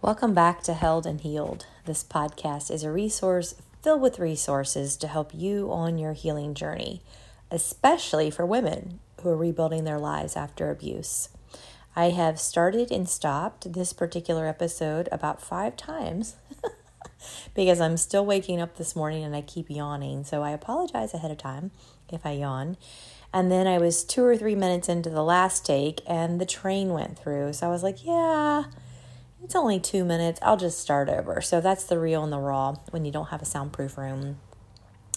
Welcome back to Held and Healed. This podcast is a resource filled with resources to help you on your healing journey, especially for women who are rebuilding their lives after abuse. I have started and stopped this particular episode about five times because I'm still waking up this morning and I keep yawning. So I apologize ahead of time if I yawn. And then I was two or three minutes into the last take and the train went through. So I was like, yeah it's only two minutes. I'll just start over. So that's the real and the raw when you don't have a soundproof room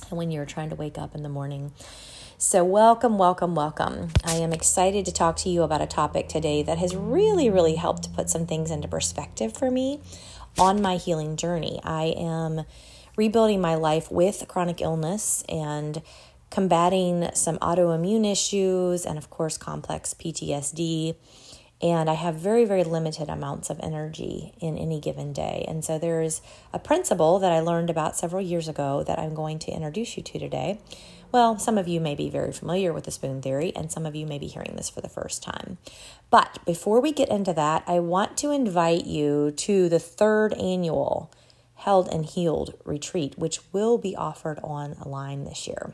and when you're trying to wake up in the morning. So, welcome, welcome, welcome. I am excited to talk to you about a topic today that has really, really helped put some things into perspective for me on my healing journey. I am rebuilding my life with chronic illness and combating some autoimmune issues and, of course, complex PTSD and I have very, very limited amounts of energy in any given day. And so there's a principle that I learned about several years ago that I'm going to introduce you to today. Well, some of you may be very familiar with the spoon theory, and some of you may be hearing this for the first time. But before we get into that, I want to invite you to the third annual Held and Healed retreat, which will be offered online this year.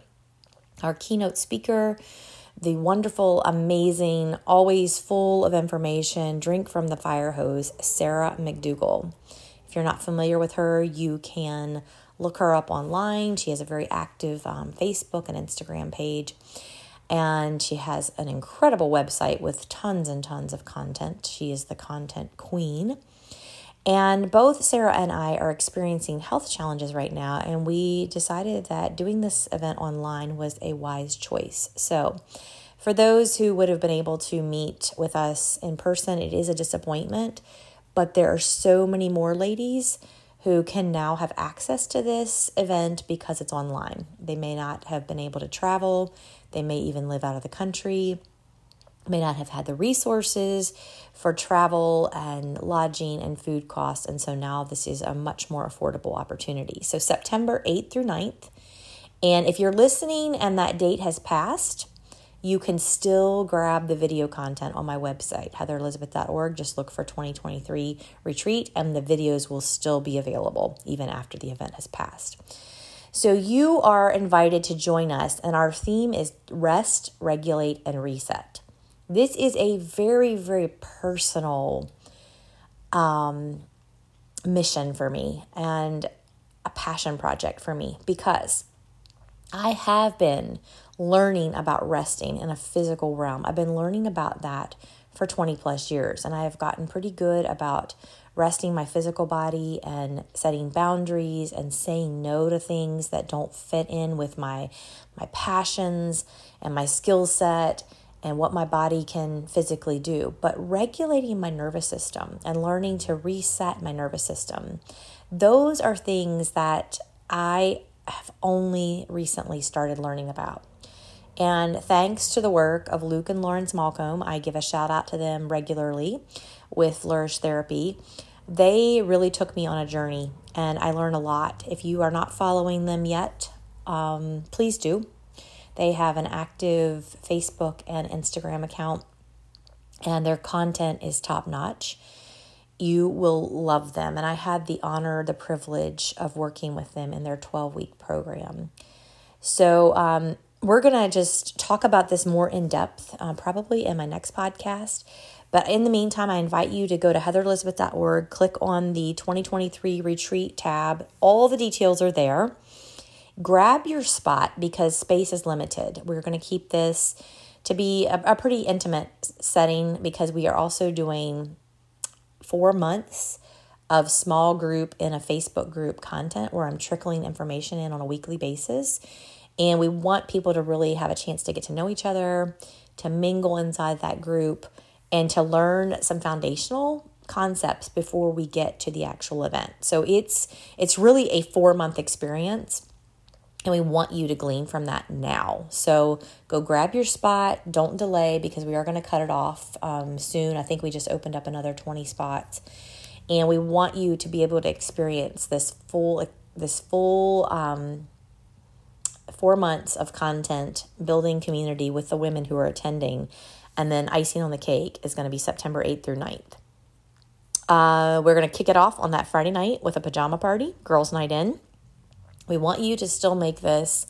Our keynote speaker, the wonderful, amazing, always full of information, drink from the fire hose, Sarah McDugal. If you're not familiar with her, you can look her up online. She has a very active um, Facebook and Instagram page, and she has an incredible website with tons and tons of content. She is the content queen. And both Sarah and I are experiencing health challenges right now, and we decided that doing this event online was a wise choice. So, for those who would have been able to meet with us in person, it is a disappointment, but there are so many more ladies who can now have access to this event because it's online. They may not have been able to travel, they may even live out of the country may not have had the resources for travel and lodging and food costs. And so now this is a much more affordable opportunity. So September 8th through 9th. And if you're listening and that date has passed, you can still grab the video content on my website, heatherelizabeth.org. Just look for 2023 retreat, and the videos will still be available even after the event has passed. So, you are invited to join us, and our theme is rest, regulate, and reset. This is a very, very personal um, mission for me and a passion project for me because I have been learning about resting in a physical realm. I've been learning about that for 20 plus years, and I have gotten pretty good about resting my physical body and setting boundaries and saying no to things that don't fit in with my my passions and my skill set and what my body can physically do, but regulating my nervous system and learning to reset my nervous system. Those are things that I have only recently started learning about. And thanks to the work of Luke and Lawrence Malcolm, I give a shout out to them regularly with Flourish Therapy. They really took me on a journey and I learned a lot. If you are not following them yet, um, please do. They have an active Facebook and Instagram account, and their content is top notch. You will love them. And I had the honor, the privilege of working with them in their 12 week program. So, um, we're going to just talk about this more in depth, uh, probably in my next podcast. But in the meantime, I invite you to go to heatherelizabeth.org, click on the 2023 retreat tab. All the details are there grab your spot because space is limited. We're going to keep this to be a, a, pretty intimate setting because we are also doing four months of small group in a Facebook group content where I'm trickling information in on a weekly basis. And we want people to really have a chance to get to know each other, to mingle inside that group, and to learn some foundational concepts before we get to the actual event. So it's it's really a 4-month experience and we want you to glean from that now. So go grab your spot. Don't delay because we are going to cut it off um, soon. I think we just opened up another 20 spots. And we want you to be able to experience this full, this full um, four months of content, building community with the women who are attending. And then icing on the cake is going to be September 8th through 9th. Uh, we're going to kick it off on that Friday night with a pajama party, girls' night in. We want you to still make this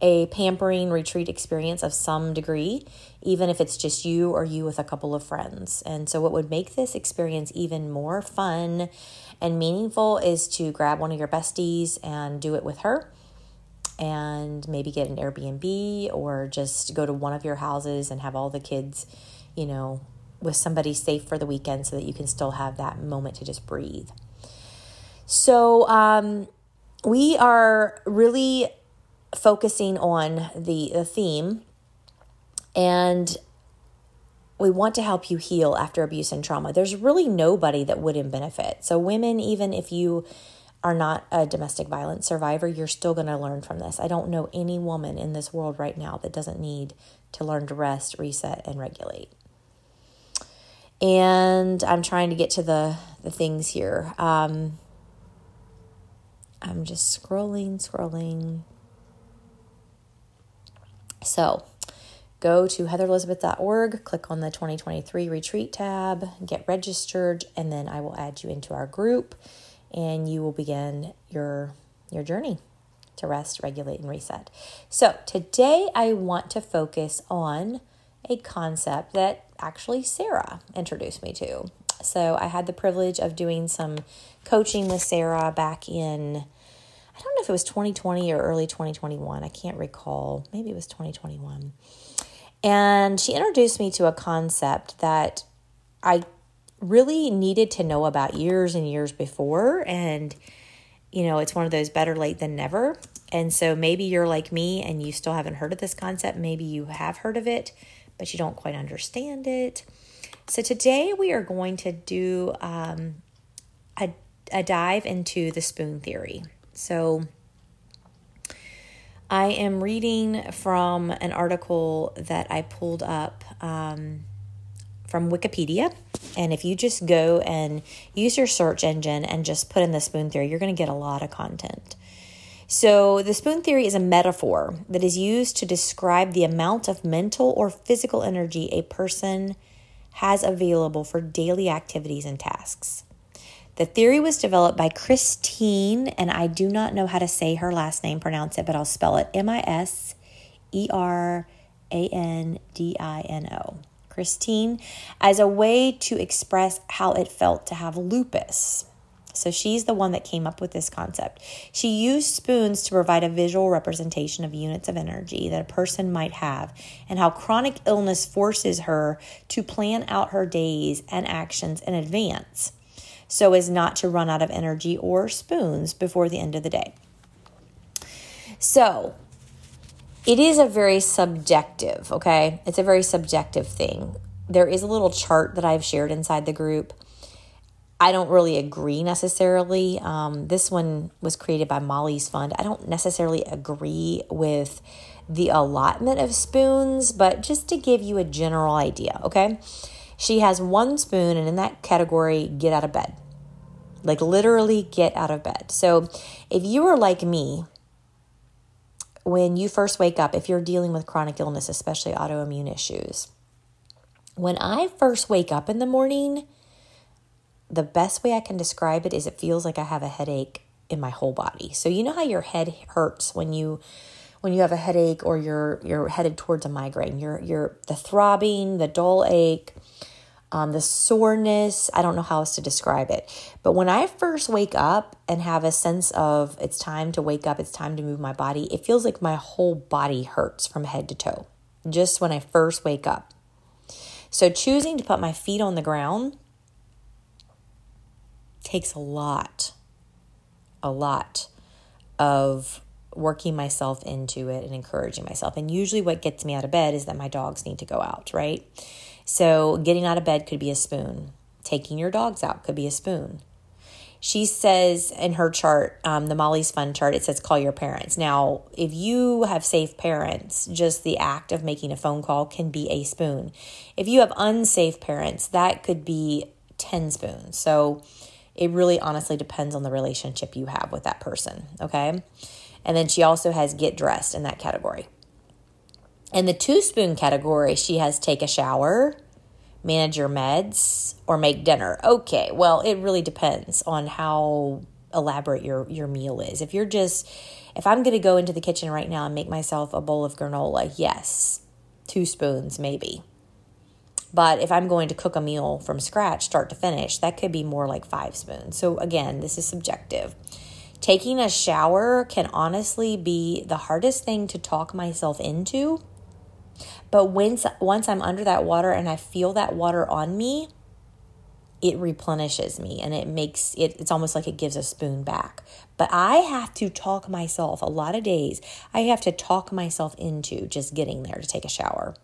a pampering retreat experience of some degree, even if it's just you or you with a couple of friends. And so, what would make this experience even more fun and meaningful is to grab one of your besties and do it with her. And maybe get an Airbnb or just go to one of your houses and have all the kids, you know, with somebody safe for the weekend so that you can still have that moment to just breathe. So, um, we are really focusing on the, the theme and we want to help you heal after abuse and trauma. There's really nobody that wouldn't benefit. So, women, even if you are not a domestic violence survivor, you're still going to learn from this. I don't know any woman in this world right now that doesn't need to learn to rest, reset, and regulate. And I'm trying to get to the, the things here. Um, I'm just scrolling, scrolling. So go to heatherelizabeth.org, click on the 2023 retreat tab, get registered, and then I will add you into our group and you will begin your your journey to rest, regulate, and reset. So today I want to focus on a concept that actually Sarah introduced me to. So I had the privilege of doing some coaching with Sarah back in I don't know if it was 2020 or early 2021. I can't recall. Maybe it was 2021. And she introduced me to a concept that I really needed to know about years and years before. And, you know, it's one of those better late than never. And so maybe you're like me and you still haven't heard of this concept. Maybe you have heard of it, but you don't quite understand it. So today we are going to do um, a, a dive into the spoon theory. So I am reading from an article that I pulled up um, from Wikipedia. And if you just go and use your search engine and just put in the spoon theory, you're going to get a lot of content. So, the spoon theory is a metaphor that is used to describe the amount of mental or physical energy a person has available for daily activities and tasks. The theory was developed by Christine, and I do not know how to say her last name, pronounce it, but I'll spell it M I S E R A N D I N O. Christine, as a way to express how it felt to have lupus. So she's the one that came up with this concept. She used spoons to provide a visual representation of units of energy that a person might have and how chronic illness forces her to plan out her days and actions in advance so as not to run out of energy or spoons before the end of the day. So, it is a very subjective, okay? It's a very subjective thing. There is a little chart that I've shared inside the group. I don't really agree necessarily. Um, this one was created by Molly's Fund. I don't necessarily agree with the allotment of spoons, but just to give you a general idea, okay? She has one spoon, and in that category, get out of bed. Like literally get out of bed. So if you are like me, when you first wake up, if you're dealing with chronic illness, especially autoimmune issues, when I first wake up in the morning, the best way I can describe it is it feels like I have a headache in my whole body. So you know how your head hurts when you when you have a headache or you're you're headed towards a migraine. You're you're the throbbing, the dull ache, um, the soreness. I don't know how else to describe it. But when I first wake up and have a sense of it's time to wake up, it's time to move my body, it feels like my whole body hurts from head to toe just when I first wake up. So choosing to put my feet on the ground takes a lot, a lot of working myself into it and encouraging myself. And usually, what gets me out of bed is that my dogs need to go out, right? So, getting out of bed could be a spoon, taking your dogs out could be a spoon. She says in her chart, um, the Molly's Fund chart, it says call your parents. Now, if you have safe parents, just the act of making a phone call can be a spoon. If you have unsafe parents, that could be 10 spoons. So, it really honestly depends on the relationship you have with that person, okay? And then she also has get dressed in that category. In the two spoon category, she has take a shower, manage your meds, or make dinner? Okay, well, it really depends on how elaborate your your meal is. If you're just if I'm going to go into the kitchen right now and make myself a bowl of granola, yes, two spoons maybe. But if I'm going to cook a meal from scratch, start to finish, that could be more like five spoons. So, again, this is subjective. Taking a shower can honestly be the hardest thing to talk myself into. But once, once I'm under that water and I feel that water on me, it replenishes me and it makes it it's almost like it gives a spoon back but i have to talk myself a lot of days i have to talk myself into just getting there to take a shower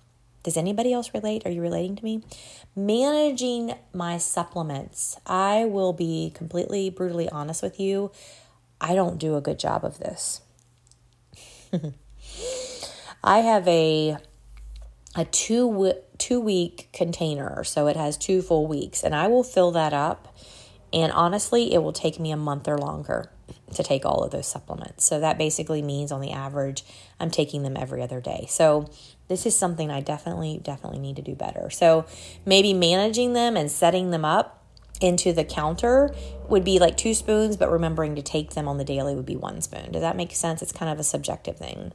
does anybody else relate? Are you relating to me? Managing my supplements. I will be completely brutally honest with you. I don't do a good job of this. I have a a two two week container, so it has two full weeks, and I will fill that up. And honestly, it will take me a month or longer to take all of those supplements. So that basically means on the average, I'm taking them every other day. So this is something I definitely, definitely need to do better. So maybe managing them and setting them up into the counter would be like two spoons, but remembering to take them on the daily would be one spoon. Does that make sense? It's kind of a subjective thing.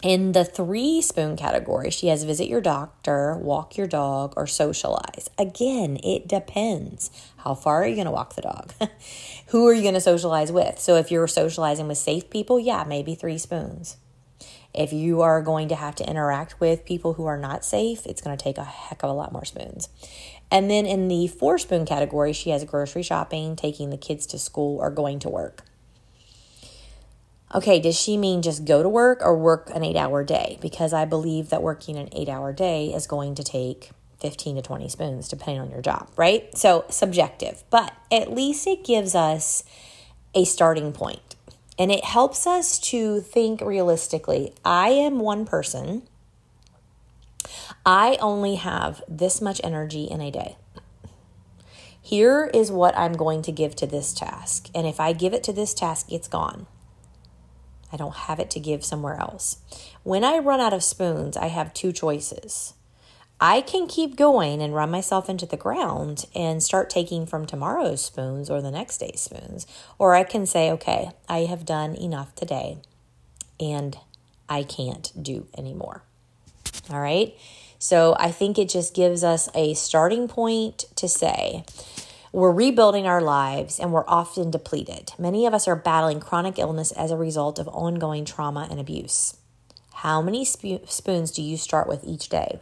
In the three spoon category, she has visit your doctor, walk your dog, or socialize. Again, it depends. How far are you going to walk the dog? Who are you going to socialize with? So, if you're socializing with safe people, yeah, maybe three spoons. If you are going to have to interact with people who are not safe, it's going to take a heck of a lot more spoons. And then in the four spoon category, she has grocery shopping, taking the kids to school, or going to work. Okay, does she mean just go to work or work an eight hour day? Because I believe that working an eight hour day is going to take 15 to 20 spoons, depending on your job, right? So subjective, but at least it gives us a starting point. And it helps us to think realistically. I am one person. I only have this much energy in a day. Here is what I'm going to give to this task. And if I give it to this task, it's gone. I don't have it to give somewhere else. When I run out of spoons, I have two choices. I can keep going and run myself into the ground and start taking from tomorrow's spoons or the next day's spoons. Or I can say, okay, I have done enough today and I can't do anymore. All right. So I think it just gives us a starting point to say, we're rebuilding our lives and we're often depleted. Many of us are battling chronic illness as a result of ongoing trauma and abuse. How many sp- spoons do you start with each day?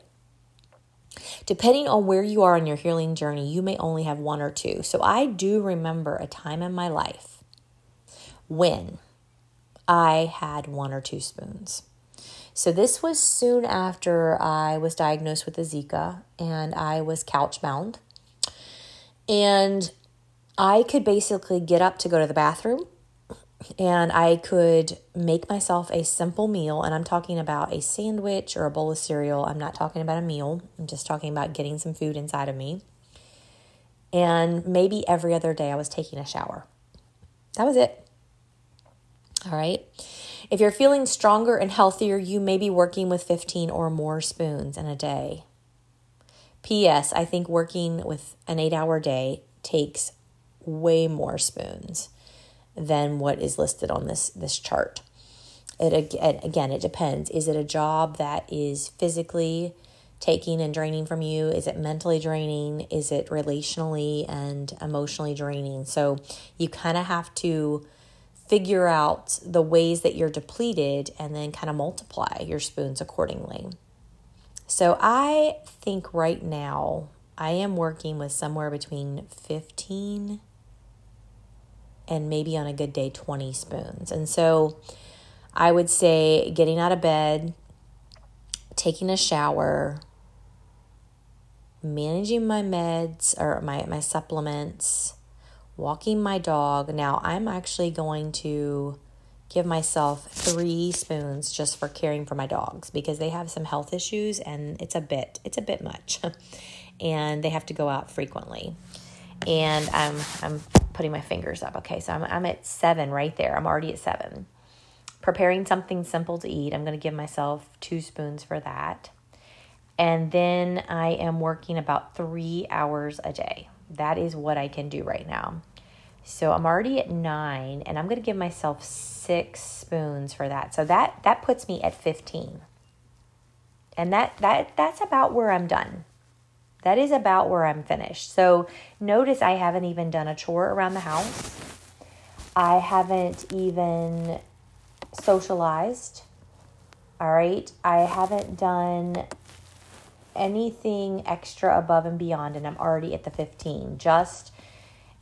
Depending on where you are on your healing journey, you may only have one or two. So I do remember a time in my life when I had one or two spoons. So this was soon after I was diagnosed with the Zika and I was couch bound. And I could basically get up to go to the bathroom and I could make myself a simple meal. And I'm talking about a sandwich or a bowl of cereal. I'm not talking about a meal, I'm just talking about getting some food inside of me. And maybe every other day I was taking a shower. That was it. All right. If you're feeling stronger and healthier, you may be working with 15 or more spoons in a day. P.S. I think working with an eight hour day takes way more spoons than what is listed on this this chart. It again, it depends. Is it a job that is physically taking and draining from you? Is it mentally draining? Is it relationally and emotionally draining? So you kind of have to figure out the ways that you're depleted and then kind of multiply your spoons accordingly. So I think right now I am working with somewhere between 15 and maybe on a good day 20 spoons. And so I would say getting out of bed, taking a shower, managing my meds or my, my supplements, walking my dog. Now, I'm actually going to give myself three spoons just for caring for my dogs because they have some health issues and it's a bit it's a bit much and they have to go out frequently and i'm i'm putting my fingers up. Okay, so I'm, I'm at seven right there. I'm already at seven. Preparing something simple to eat. I'm going to give myself two spoons for that. And then I am working about three hours a day. That is what I can do right now. So I'm already at nine, and I'm going to give myself six spoons for that. So that that puts me at 15. And that that that's about where I'm done. That is about where I'm finished. So notice I haven't even done a chore around the house. I haven't even socialized. All right. I haven't done anything extra above and beyond, and I'm already at the 15. Just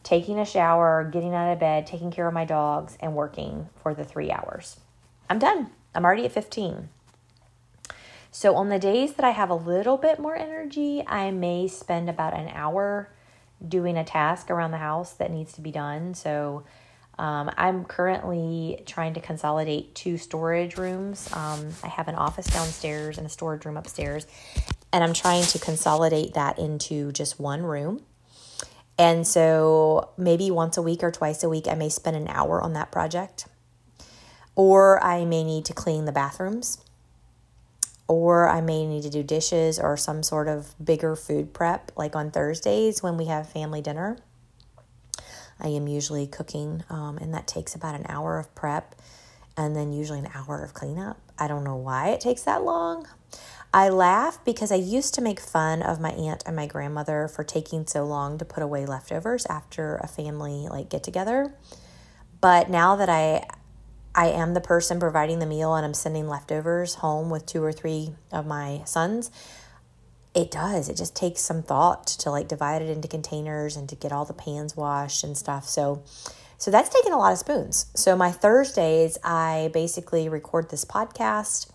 taking a shower, getting out of bed, taking care of my dogs, and working for the three hours. I'm done. I'm already at 15. So, on the days that I have a little bit more energy, I may spend about an hour doing a task around the house that needs to be done. So, um, I'm currently trying to consolidate two storage rooms. Um, I have an office downstairs and a storage room upstairs, and I'm trying to consolidate that into just one room. And so maybe once a week or twice a week, I may spend an hour on that project. Or I may need to clean the bathrooms. Or I may need to do dishes or some sort of bigger food prep, like on Thursdays when we have family dinner. I am usually cooking, um, and that takes about an hour of prep and then usually an hour of cleanup. I don't know why it takes that long. I laugh because I used to make fun of my aunt and my grandmother for taking so long to put away leftovers after a family like get together. But now that I I am the person providing the meal and I'm sending leftovers home with two or three of my sons, it does. It just takes some thought to like divide it into containers and to get all the pans washed and stuff. So so that's taken a lot of spoons. So my Thursdays I basically record this podcast.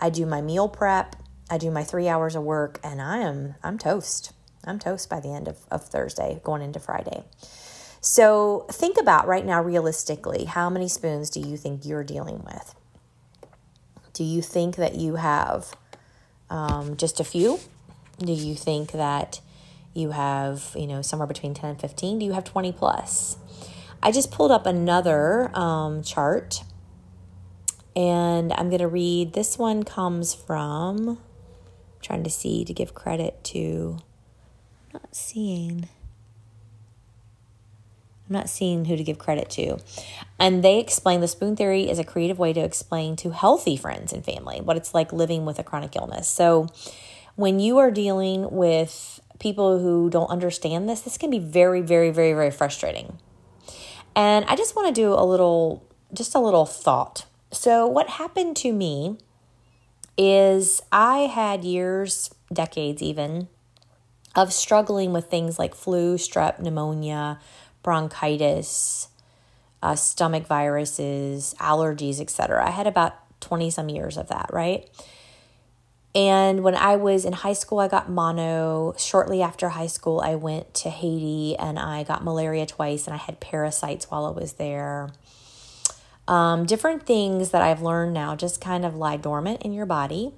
I do my meal prep I do my three hours of work and I am I'm toast. I'm toast by the end of, of Thursday, going into Friday. So think about right now realistically, how many spoons do you think you're dealing with? Do you think that you have um, just a few? Do you think that you have, you know, somewhere between 10 and 15? Do you have 20 plus? I just pulled up another um, chart and I'm going to read. This one comes from trying to see to give credit to. I'm not seeing. I'm not seeing who to give credit to. And they explain the spoon theory is a creative way to explain to healthy friends and family what it's like living with a chronic illness. So when you are dealing with people who don't understand this, this can be very, very, very, very frustrating. And I just want to do a little, just a little thought. So, what happened to me is I had years, decades even, of struggling with things like flu, strep, pneumonia, bronchitis, uh, stomach viruses, allergies, etc. I had about 20 some years of that, right? And when I was in high school, I got mono. Shortly after high school, I went to Haiti and I got malaria twice and I had parasites while I was there. Um, different things that I've learned now just kind of lie dormant in your body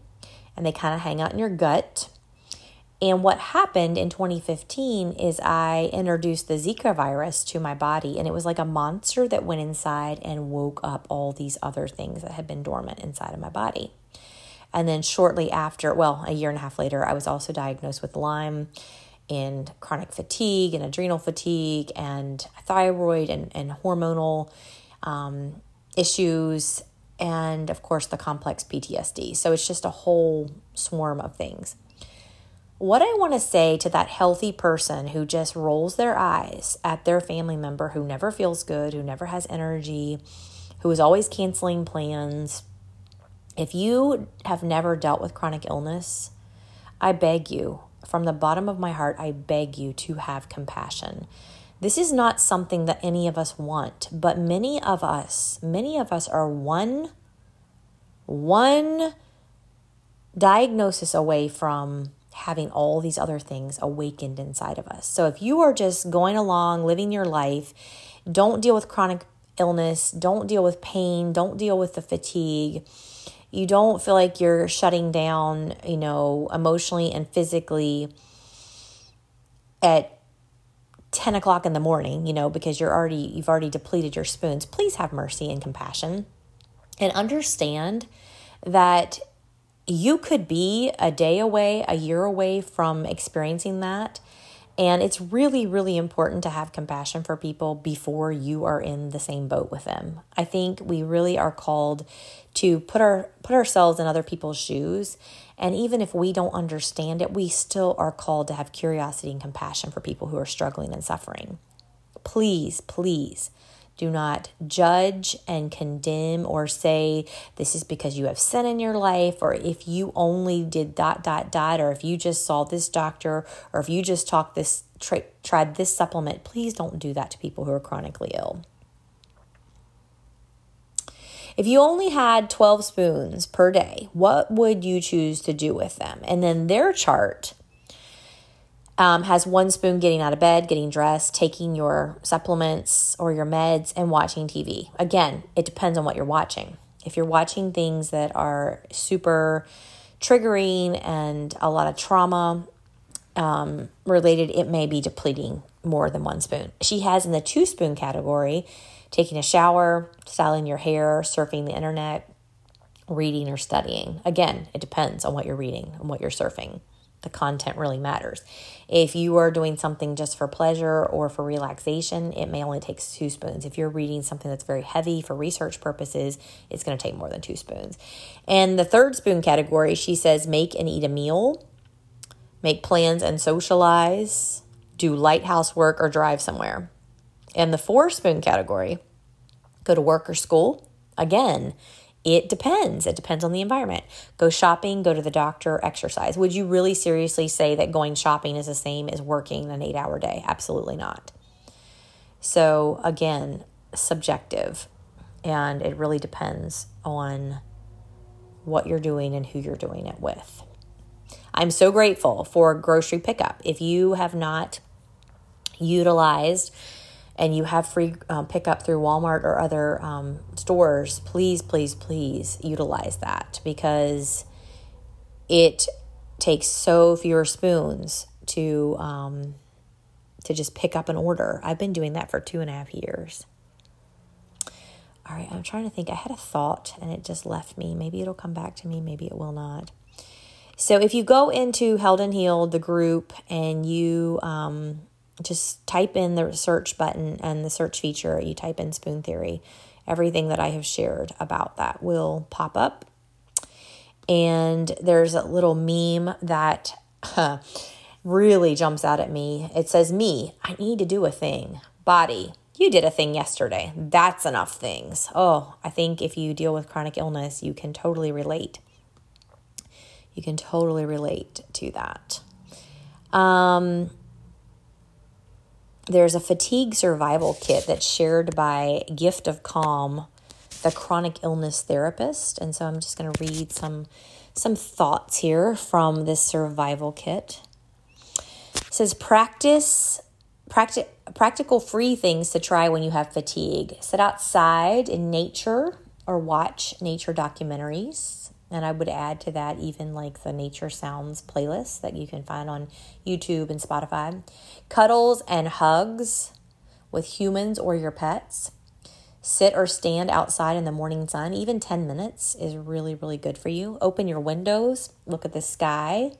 and they kind of hang out in your gut. And what happened in 2015 is I introduced the Zika virus to my body, and it was like a monster that went inside and woke up all these other things that had been dormant inside of my body. And then shortly after, well, a year and a half later, I was also diagnosed with Lyme and chronic fatigue and adrenal fatigue and thyroid and, and hormonal um, issues, and of course, the complex PTSD. So it's just a whole swarm of things. What I want to say to that healthy person who just rolls their eyes at their family member who never feels good, who never has energy, who is always canceling plans, if you have never dealt with chronic illness, I beg you, from the bottom of my heart, I beg you to have compassion. This is not something that any of us want, but many of us, many of us are one one diagnosis away from having all these other things awakened inside of us. So if you are just going along living your life, don't deal with chronic illness, don't deal with pain, don't deal with the fatigue. You don't feel like you're shutting down, you know, emotionally and physically at 10 o'clock in the morning, you know, because you're already, you've already depleted your spoons, please have mercy and compassion and understand that you could be a day away, a year away from experiencing that. And it's really, really important to have compassion for people before you are in the same boat with them. I think we really are called to put our put ourselves in other people's shoes. And even if we don't understand it, we still are called to have curiosity and compassion for people who are struggling and suffering. Please, please do not judge and condemn or say this is because you have sin in your life or if you only did dot dot dot or if you just saw this doctor or if you just talked this tra- tried this supplement. Please don't do that to people who are chronically ill. If you only had 12 spoons per day, what would you choose to do with them? And then their chart um, has one spoon getting out of bed, getting dressed, taking your supplements or your meds, and watching TV. Again, it depends on what you're watching. If you're watching things that are super triggering and a lot of trauma um, related, it may be depleting more than one spoon. She has in the two spoon category taking a shower, styling your hair, surfing the internet, reading or studying. Again, it depends on what you're reading and what you're surfing the content really matters. If you are doing something just for pleasure or for relaxation, it may only take two spoons. If you're reading something that's very heavy for research purposes, it's going to take more than two spoons. And the third spoon category, she says make and eat a meal, make plans and socialize, do lighthouse work or drive somewhere. And the four spoon category, go to work or school. Again, it depends. It depends on the environment. Go shopping, go to the doctor, exercise. Would you really seriously say that going shopping is the same as working an eight hour day? Absolutely not. So, again, subjective. And it really depends on what you're doing and who you're doing it with. I'm so grateful for grocery pickup. If you have not utilized and you have free um, pickup through Walmart or other um, stores, please, please, please utilize that because it takes so fewer spoons to um, to just pick up an order. I've been doing that for two and a half years. All right, I'm trying to think. I had a thought and it just left me. Maybe it'll come back to me. Maybe it will not. So if you go into Held and Healed, the group, and you um, just type in the search button and the search feature, you type in spoon theory. Everything that I have shared about that will pop up. And there's a little meme that huh, really jumps out at me. It says, Me, I need to do a thing. Body, you did a thing yesterday. That's enough things. Oh, I think if you deal with chronic illness, you can totally relate. You can totally relate to that. Um, there's a fatigue survival kit that's shared by Gift of Calm, the chronic illness therapist. And so I'm just going to read some some thoughts here from this survival kit. It says practice practi- practical free things to try when you have fatigue. Sit outside in nature or watch nature documentaries. And I would add to that even like the nature sounds playlist that you can find on YouTube and Spotify. Cuddles and hugs with humans or your pets. Sit or stand outside in the morning sun. Even 10 minutes is really, really good for you. Open your windows, look at the sky.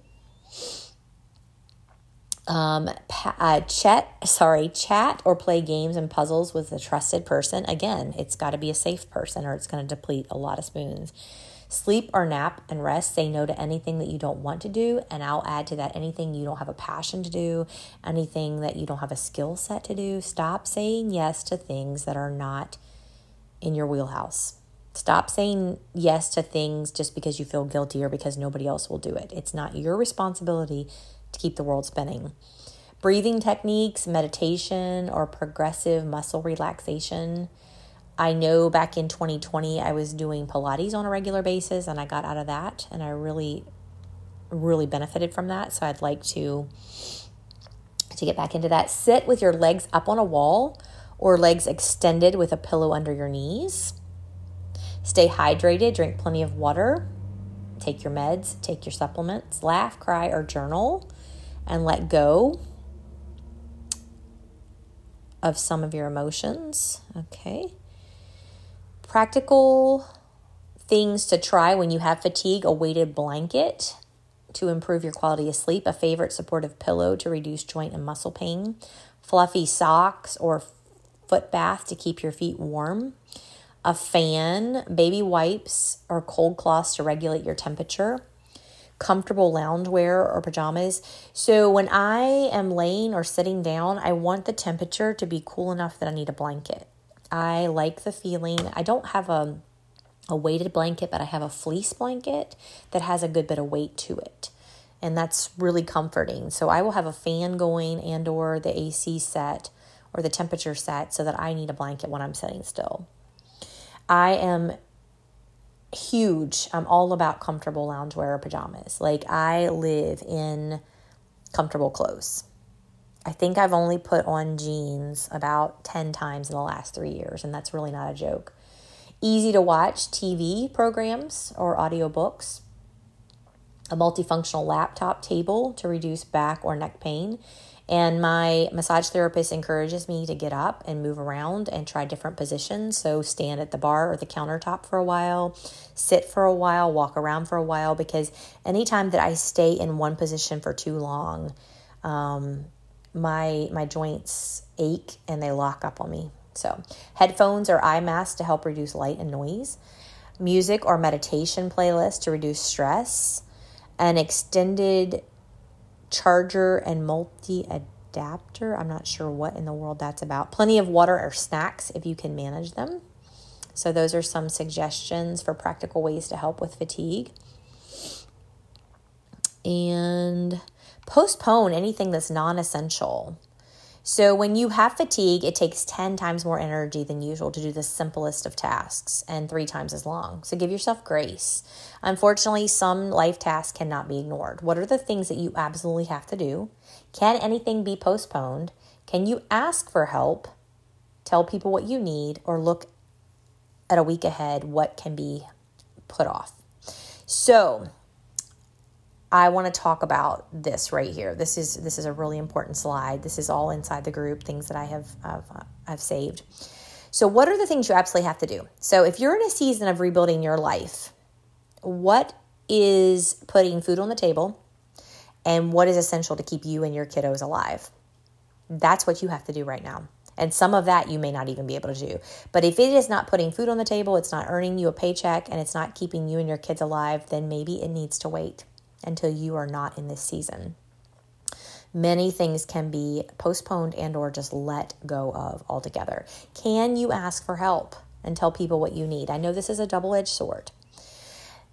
Um, uh, chat, sorry, chat or play games and puzzles with a trusted person. Again, it's got to be a safe person or it's going to deplete a lot of spoons. Sleep or nap and rest. Say no to anything that you don't want to do. And I'll add to that anything you don't have a passion to do, anything that you don't have a skill set to do. Stop saying yes to things that are not in your wheelhouse. Stop saying yes to things just because you feel guilty or because nobody else will do it. It's not your responsibility to keep the world spinning. Breathing techniques, meditation, or progressive muscle relaxation I know back in 2020 I was doing Pilates on a regular basis and I got out of that and I really really benefited from that. So I'd like to to get back into that. Sit with your legs up on a wall or legs extended with a pillow under your knees. Stay hydrated, drink plenty of water. Take your meds, take your supplements, laugh, cry or journal and let go of some of your emotions. Okay practical things to try when you have fatigue a weighted blanket to improve your quality of sleep, a favorite supportive pillow to reduce joint and muscle pain, fluffy socks or foot bath to keep your feet warm, a fan, baby wipes, or cold cloths to regulate your temperature, comfortable loungewear or pajamas. So when I am laying or sitting down, I want the temperature to be cool enough that I need a blanket. I like the feeling. I don't have a a weighted blanket, but I have a fleece blanket that has a good bit of weight to it. And that's really comforting. So I will have a fan going and or the AC set or the temperature set so that I need a blanket when I'm sitting still. I am huge. I'm all about comfortable loungewear or pajamas. Like I live in comfortable clothes. I think I've only put on jeans about 10 times in the last three years, and that's really not a joke. Easy to watch TV programs or audiobooks, a multifunctional laptop table to reduce back or neck pain, and my massage therapist encourages me to get up and move around and try different positions. So, stand at the bar or the countertop for a while, sit for a while, walk around for a while, because anytime that I stay in one position for too long, um, my my joints ache and they lock up on me. So, headphones or eye masks to help reduce light and noise, music or meditation playlist to reduce stress, an extended charger and multi adapter. I'm not sure what in the world that's about. Plenty of water or snacks if you can manage them. So, those are some suggestions for practical ways to help with fatigue. And postpone anything that's non essential. So, when you have fatigue, it takes 10 times more energy than usual to do the simplest of tasks and three times as long. So, give yourself grace. Unfortunately, some life tasks cannot be ignored. What are the things that you absolutely have to do? Can anything be postponed? Can you ask for help? Tell people what you need or look at a week ahead what can be put off. So, I want to talk about this right here. This is this is a really important slide. This is all inside the group, things that I have I've, I've saved. So, what are the things you absolutely have to do? So, if you're in a season of rebuilding your life, what is putting food on the table, and what is essential to keep you and your kiddos alive? That's what you have to do right now. And some of that you may not even be able to do. But if it is not putting food on the table, it's not earning you a paycheck, and it's not keeping you and your kids alive, then maybe it needs to wait until you are not in this season. Many things can be postponed and or just let go of altogether. Can you ask for help and tell people what you need? I know this is a double-edged sword.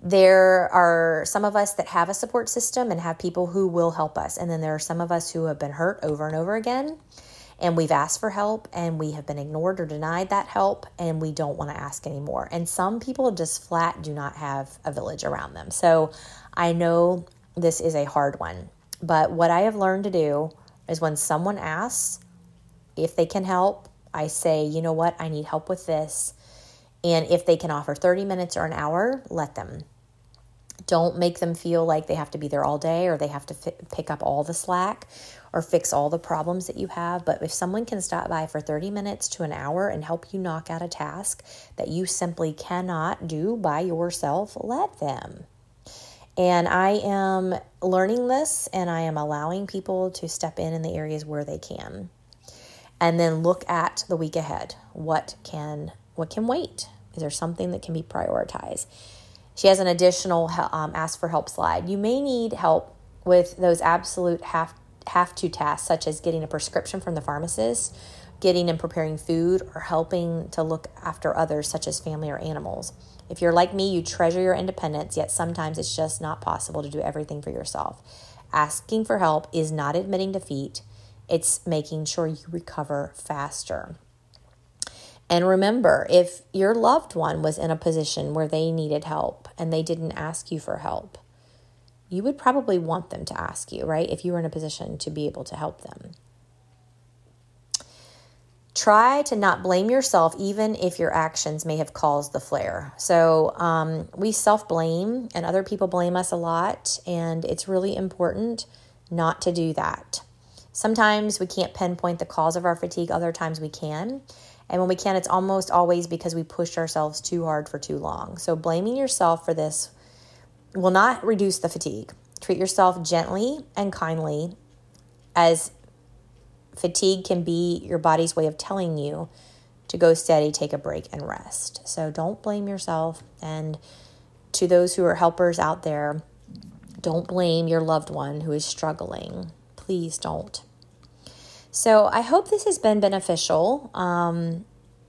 There are some of us that have a support system and have people who will help us. And then there are some of us who have been hurt over and over again and we've asked for help and we have been ignored or denied that help and we don't want to ask anymore. And some people just flat do not have a village around them. So I know this is a hard one, but what I have learned to do is when someone asks if they can help, I say, you know what, I need help with this. And if they can offer 30 minutes or an hour, let them. Don't make them feel like they have to be there all day or they have to f- pick up all the slack or fix all the problems that you have. But if someone can stop by for 30 minutes to an hour and help you knock out a task that you simply cannot do by yourself, let them. And I am learning this and I am allowing people to step in in the areas where they can. And then look at the week ahead. What can what can wait? Is there something that can be prioritized? She has an additional um, ask for help slide. You may need help with those absolute have have to tasks, such as getting a prescription from the pharmacist, getting and preparing food, or helping to look after others, such as family or animals. If you're like me, you treasure your independence, yet sometimes it's just not possible to do everything for yourself. Asking for help is not admitting defeat, it's making sure you recover faster. And remember, if your loved one was in a position where they needed help and they didn't ask you for help, you would probably want them to ask you, right? If you were in a position to be able to help them. Try to not blame yourself, even if your actions may have caused the flare. So, um, we self blame, and other people blame us a lot, and it's really important not to do that. Sometimes we can't pinpoint the cause of our fatigue, other times we can. And when we can, it's almost always because we pushed ourselves too hard for too long. So blaming yourself for this will not reduce the fatigue. Treat yourself gently and kindly, as fatigue can be your body's way of telling you to go steady, take a break, and rest. So don't blame yourself. And to those who are helpers out there, don't blame your loved one who is struggling. Please don't. So I hope this has been beneficial. Um,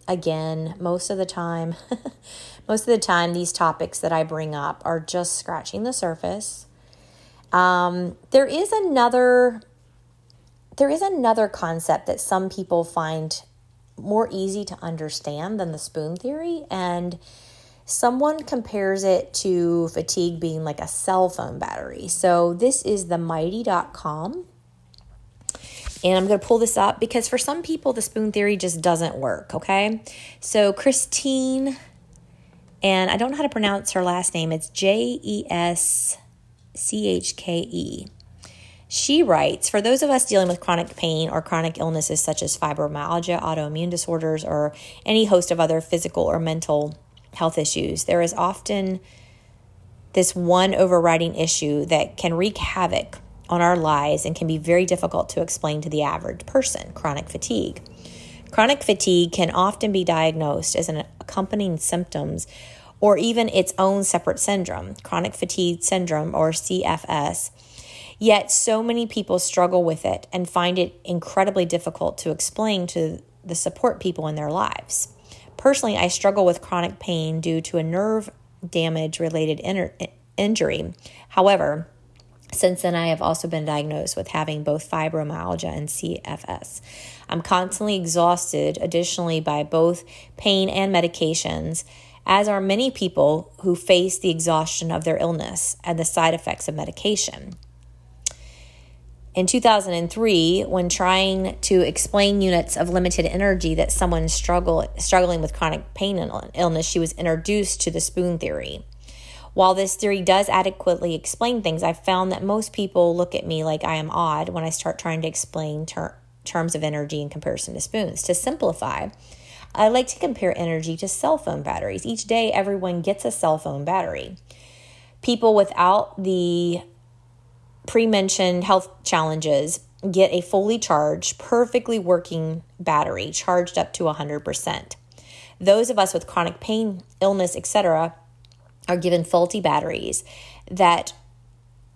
again, most of the time, most of the time, these topics that I bring up are just scratching the surface. Um, there is another there is another concept that some people find more easy to understand than the spoon theory and someone compares it to fatigue being like a cell phone battery. So this is the mighty.com. And I'm going to pull this up because for some people the spoon theory just doesn't work, okay? So Christine and I don't know how to pronounce her last name. It's J E S C H K E. She writes For those of us dealing with chronic pain or chronic illnesses such as fibromyalgia, autoimmune disorders, or any host of other physical or mental health issues, there is often this one overriding issue that can wreak havoc on our lives and can be very difficult to explain to the average person chronic fatigue. Chronic fatigue can often be diagnosed as an accompanying symptoms or even its own separate syndrome, chronic fatigue syndrome or CFS. Yet, so many people struggle with it and find it incredibly difficult to explain to the support people in their lives. Personally, I struggle with chronic pain due to a nerve damage related injury. However, since then, I have also been diagnosed with having both fibromyalgia and CFS. I'm constantly exhausted, additionally, by both pain and medications, as are many people who face the exhaustion of their illness and the side effects of medication. In 2003, when trying to explain units of limited energy that someone struggle, struggling with chronic pain and illness, she was introduced to the spoon theory. While this theory does adequately explain things, I've found that most people look at me like I am odd when I start trying to explain ter- terms of energy in comparison to spoons. To simplify, I like to compare energy to cell phone batteries. Each day, everyone gets a cell phone battery. People without the pre mentioned health challenges get a fully charged, perfectly working battery charged up to 100%. Those of us with chronic pain, illness, etc., are given faulty batteries that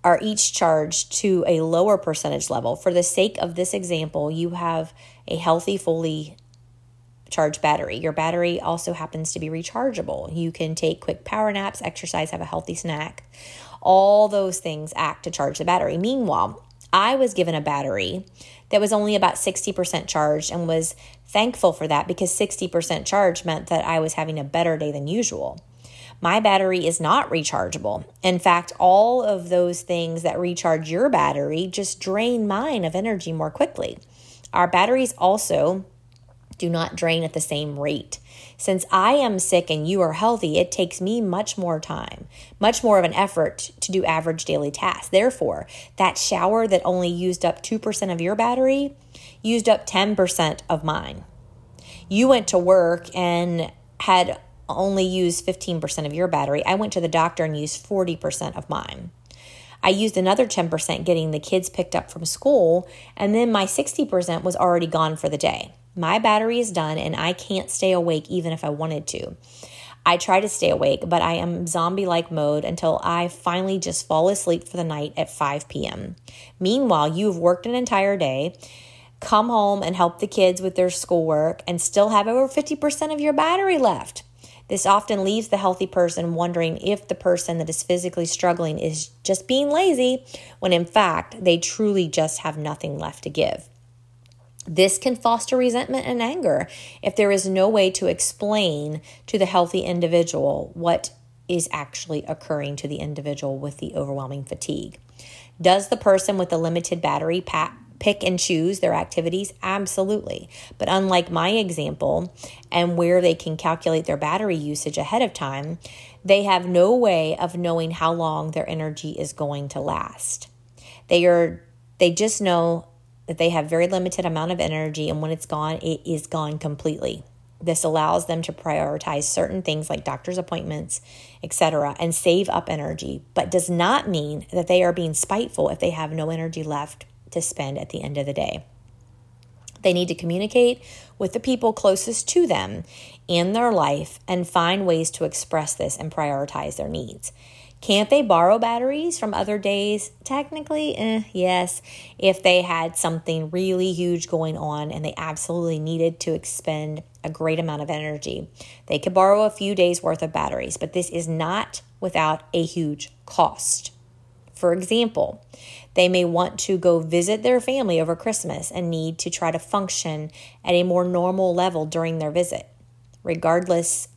are each charged to a lower percentage level. For the sake of this example, you have a healthy, fully charged battery. Your battery also happens to be rechargeable. You can take quick power naps, exercise, have a healthy snack. All those things act to charge the battery. Meanwhile, I was given a battery that was only about 60% charged and was thankful for that because 60% charge meant that I was having a better day than usual. My battery is not rechargeable. In fact, all of those things that recharge your battery just drain mine of energy more quickly. Our batteries also do not drain at the same rate. Since I am sick and you are healthy, it takes me much more time, much more of an effort to do average daily tasks. Therefore, that shower that only used up 2% of your battery used up 10% of mine. You went to work and had only used 15% of your battery. I went to the doctor and used 40% of mine. I used another 10% getting the kids picked up from school, and then my 60% was already gone for the day. My battery is done and I can't stay awake even if I wanted to. I try to stay awake, but I am zombie like mode until I finally just fall asleep for the night at 5 p.m. Meanwhile, you've worked an entire day, come home and help the kids with their schoolwork, and still have over 50% of your battery left. This often leaves the healthy person wondering if the person that is physically struggling is just being lazy, when in fact, they truly just have nothing left to give. This can foster resentment and anger if there is no way to explain to the healthy individual what is actually occurring to the individual with the overwhelming fatigue. Does the person with the limited battery pick and choose their activities? Absolutely. But unlike my example, and where they can calculate their battery usage ahead of time, they have no way of knowing how long their energy is going to last. They are they just know that they have very limited amount of energy and when it's gone it is gone completely This allows them to prioritize certain things like doctor's appointments, etc., and save up energy, but does not mean that they are being spiteful if they have no energy left to spend at the end of the day. They need to communicate with the people closest to them in their life and find ways to express this and prioritize their needs. Can't they borrow batteries from other days? Technically, eh, yes, if they had something really huge going on and they absolutely needed to expend a great amount of energy. They could borrow a few days worth of batteries, but this is not without a huge cost. For example, they may want to go visit their family over Christmas and need to try to function at a more normal level during their visit. Regardless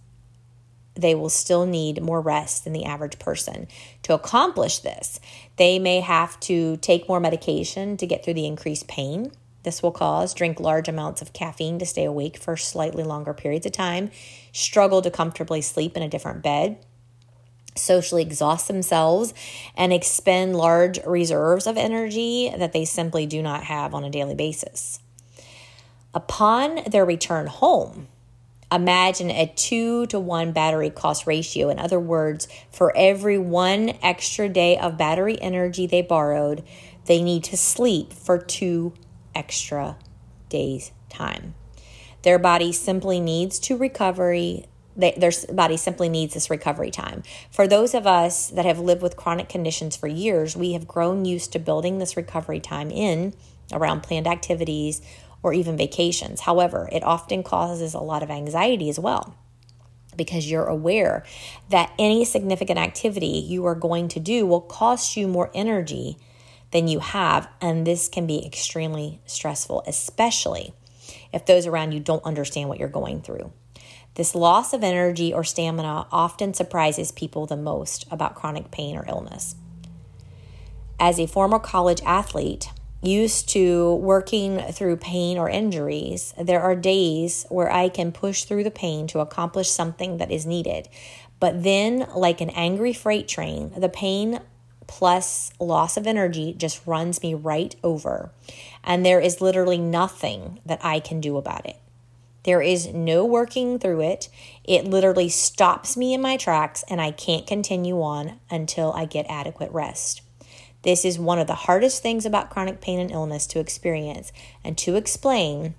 they will still need more rest than the average person. To accomplish this, they may have to take more medication to get through the increased pain. This will cause drink large amounts of caffeine to stay awake for slightly longer periods of time, struggle to comfortably sleep in a different bed, socially exhaust themselves, and expend large reserves of energy that they simply do not have on a daily basis. Upon their return home, Imagine a two to one battery cost ratio. In other words, for every one extra day of battery energy they borrowed, they need to sleep for two extra days' time. Their body simply needs to recovery. They, their body simply needs this recovery time. For those of us that have lived with chronic conditions for years, we have grown used to building this recovery time in around planned activities or even vacations. However, it often causes a lot of anxiety as well because you're aware that any significant activity you are going to do will cost you more energy than you have. And this can be extremely stressful, especially if those around you don't understand what you're going through. This loss of energy or stamina often surprises people the most about chronic pain or illness. As a former college athlete, used to working through pain or injuries, there are days where I can push through the pain to accomplish something that is needed. But then, like an angry freight train, the pain plus loss of energy just runs me right over. And there is literally nothing that I can do about it. There is no working through it. It literally stops me in my tracks, and I can't continue on until I get adequate rest. This is one of the hardest things about chronic pain and illness to experience and to explain,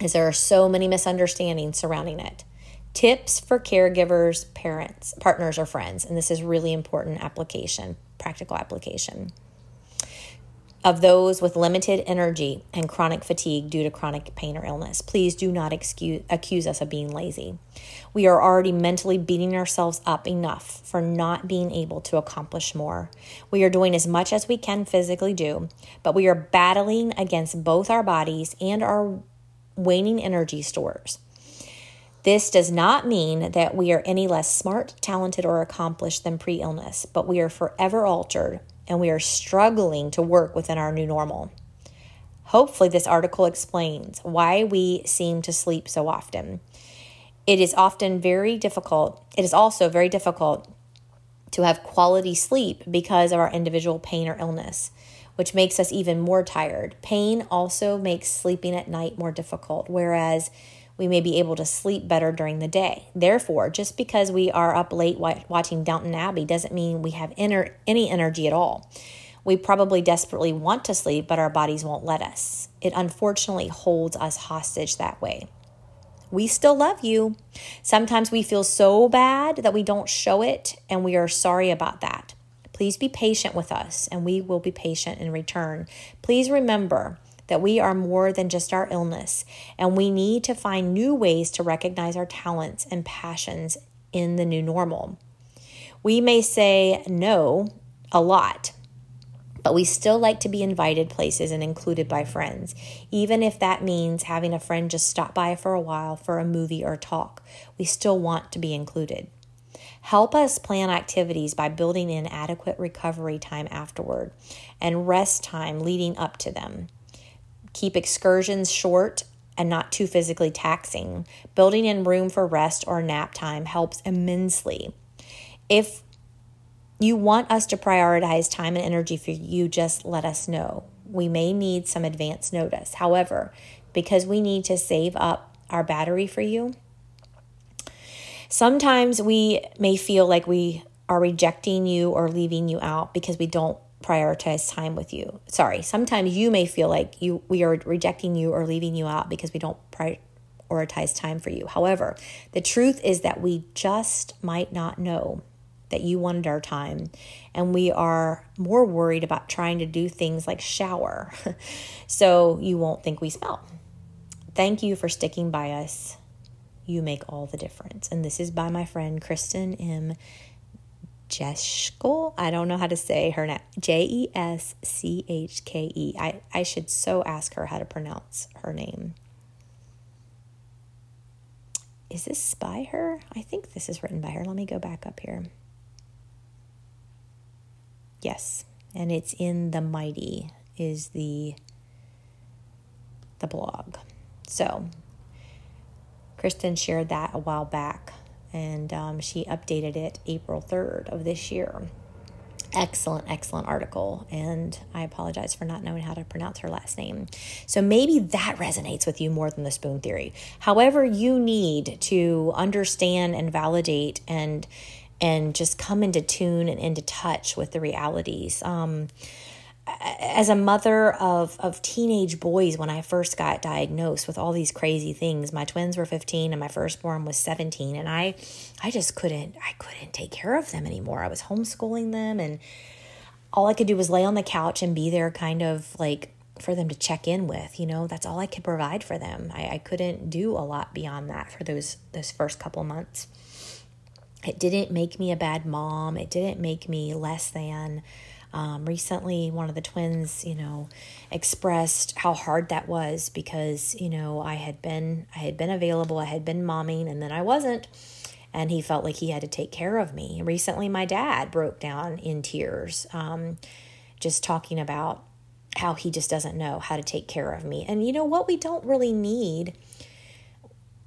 as there are so many misunderstandings surrounding it. Tips for caregivers, parents, partners, or friends. And this is really important application, practical application of those with limited energy and chronic fatigue due to chronic pain or illness. Please do not excuse, accuse us of being lazy. We are already mentally beating ourselves up enough for not being able to accomplish more. We are doing as much as we can physically do, but we are battling against both our bodies and our waning energy stores. This does not mean that we are any less smart, talented, or accomplished than pre illness, but we are forever altered and we are struggling to work within our new normal. Hopefully, this article explains why we seem to sleep so often. It is often very difficult, it is also very difficult to have quality sleep because of our individual pain or illness, which makes us even more tired. Pain also makes sleeping at night more difficult, whereas we may be able to sleep better during the day. Therefore, just because we are up late watching Downton Abbey doesn't mean we have inner, any energy at all. We probably desperately want to sleep, but our bodies won't let us. It unfortunately holds us hostage that way. We still love you. Sometimes we feel so bad that we don't show it, and we are sorry about that. Please be patient with us, and we will be patient in return. Please remember that we are more than just our illness, and we need to find new ways to recognize our talents and passions in the new normal. We may say no a lot, but we still like to be invited places and included by friends, even if that means having a friend just stop by for a while for a movie or talk. We still want to be included. Help us plan activities by building in adequate recovery time afterward and rest time leading up to them. Keep excursions short and not too physically taxing. Building in room for rest or nap time helps immensely. If you want us to prioritize time and energy for you, just let us know. We may need some advance notice. However, because we need to save up our battery for you, Sometimes we may feel like we are rejecting you or leaving you out because we don't prioritize time with you. Sorry, sometimes you may feel like you we are rejecting you or leaving you out because we don't prioritize time for you. However, the truth is that we just might not know that you wanted our time and we are more worried about trying to do things like shower so you won't think we smell. Thank you for sticking by us. You make all the difference. And this is by my friend Kristen M. Jeschkel. I don't know how to say her name. J E S C H K E. I, I should so ask her how to pronounce her name. Is this by her? I think this is written by her. Let me go back up here. Yes, and it's in the Mighty is the the blog. So Kristen shared that a while back and um, she updated it April 3rd of this year. Excellent, excellent article. And I apologize for not knowing how to pronounce her last name. So maybe that resonates with you more than the spoon theory. However, you need to understand and validate and and just come into tune and into touch with the realities. Um, as a mother of of teenage boys when I first got diagnosed with all these crazy things my twins were 15 and my firstborn was 17 and I I just couldn't I couldn't take care of them anymore. I was homeschooling them and all I could do was lay on the couch and be there kind of like for them to check in with you know? That's all I could provide for them. I, I couldn't do a lot beyond that for those those first couple months. It didn't make me a bad mom. It didn't make me less than um, recently, one of the twins, you know, expressed how hard that was because you know I had been I had been available, I had been momming, and then I wasn't, and he felt like he had to take care of me. Recently, my dad broke down in tears, um, just talking about how he just doesn't know how to take care of me. And you know what? We don't really need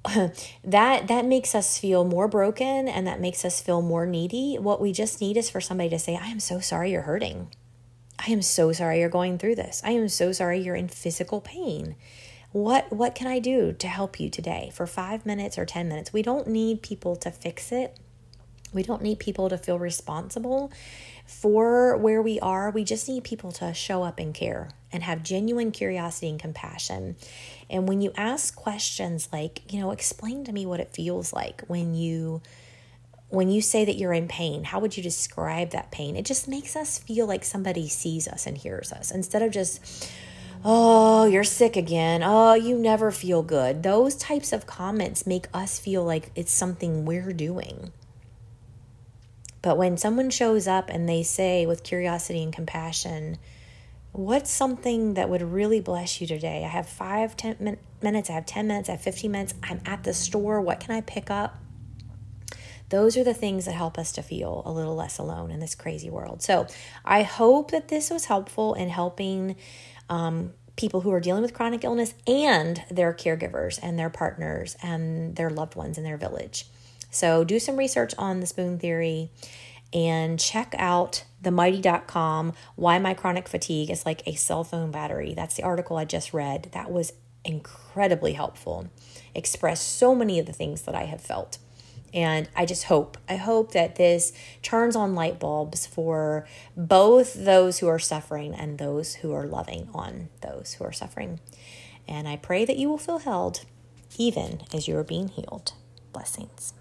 that that makes us feel more broken and that makes us feel more needy. What we just need is for somebody to say i am so sorry you're hurting. I am so sorry you're going through this. I am so sorry you're in physical pain. What what can i do to help you today for 5 minutes or 10 minutes? We don't need people to fix it. We don't need people to feel responsible for where we are. We just need people to show up and care and have genuine curiosity and compassion. And when you ask questions like, you know, explain to me what it feels like when you when you say that you're in pain, how would you describe that pain? It just makes us feel like somebody sees us and hears us instead of just oh, you're sick again. Oh, you never feel good. Those types of comments make us feel like it's something we're doing. But when someone shows up and they say with curiosity and compassion, what's something that would really bless you today? I have five, ten min- minutes, I have 10 minutes, I have 15 minutes, I'm at the store, what can I pick up? Those are the things that help us to feel a little less alone in this crazy world. So I hope that this was helpful in helping um, people who are dealing with chronic illness and their caregivers and their partners and their loved ones in their village. So do some research on the spoon theory and check out themighty.com why my chronic fatigue is like a cell phone battery. That's the article I just read. That was incredibly helpful. Expressed so many of the things that I have felt. And I just hope, I hope that this turns on light bulbs for both those who are suffering and those who are loving on those who are suffering. And I pray that you will feel held even as you are being healed. Blessings.